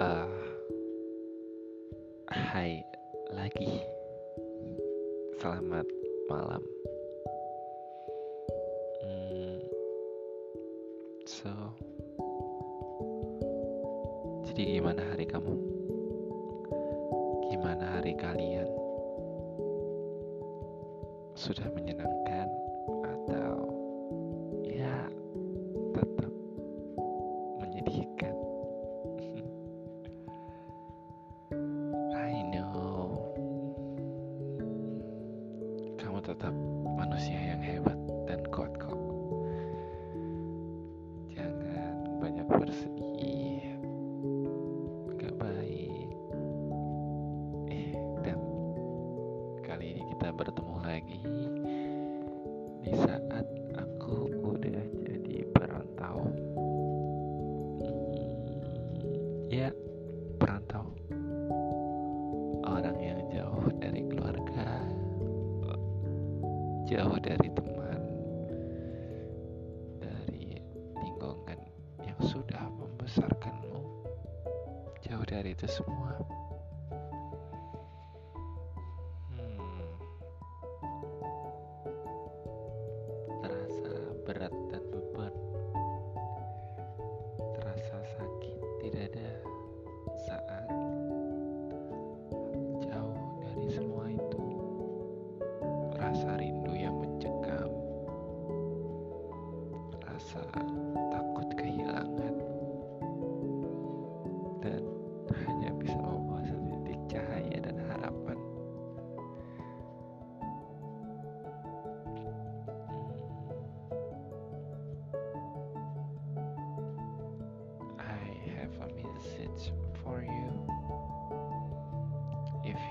uh, Hai lagi Selamat malam hmm, So Jadi gimana hari kamu? Gimana hari kalian? Sudah menyenangkan tetap manusia yang hebat dan kuat kok. Jangan banyak bersedih, jauh dari teman, dari lingkungan yang sudah membesarkanmu, jauh dari itu semua. Hmm, terasa berat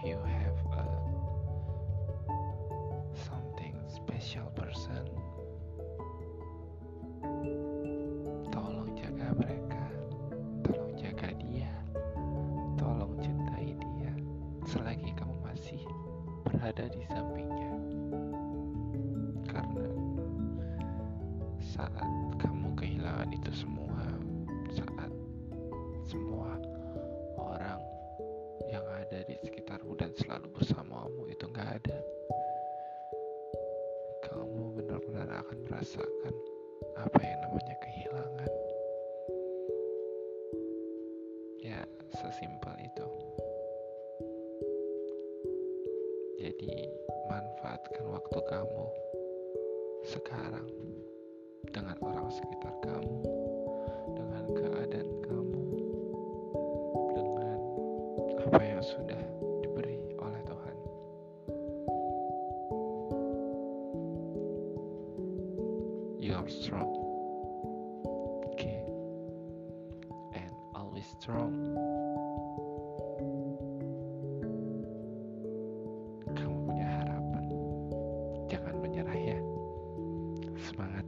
you have a something special person tolong jaga mereka tolong jaga dia tolong cintai dia selagi kamu masih berada di sampingnya. Karena saat kamu kehilangan itu semua saat semua di sekitarmu dan selalu bersamamu itu nggak ada kamu benar-benar akan merasakan apa yang namanya kehilangan. Ya, sesimpel itu. Jadi, manfaatkan waktu kamu sekarang dengan orang sekitar kamu, are strong. Okay. And always strong. Kamu punya harapan. Jangan menyerah ya. Semangat.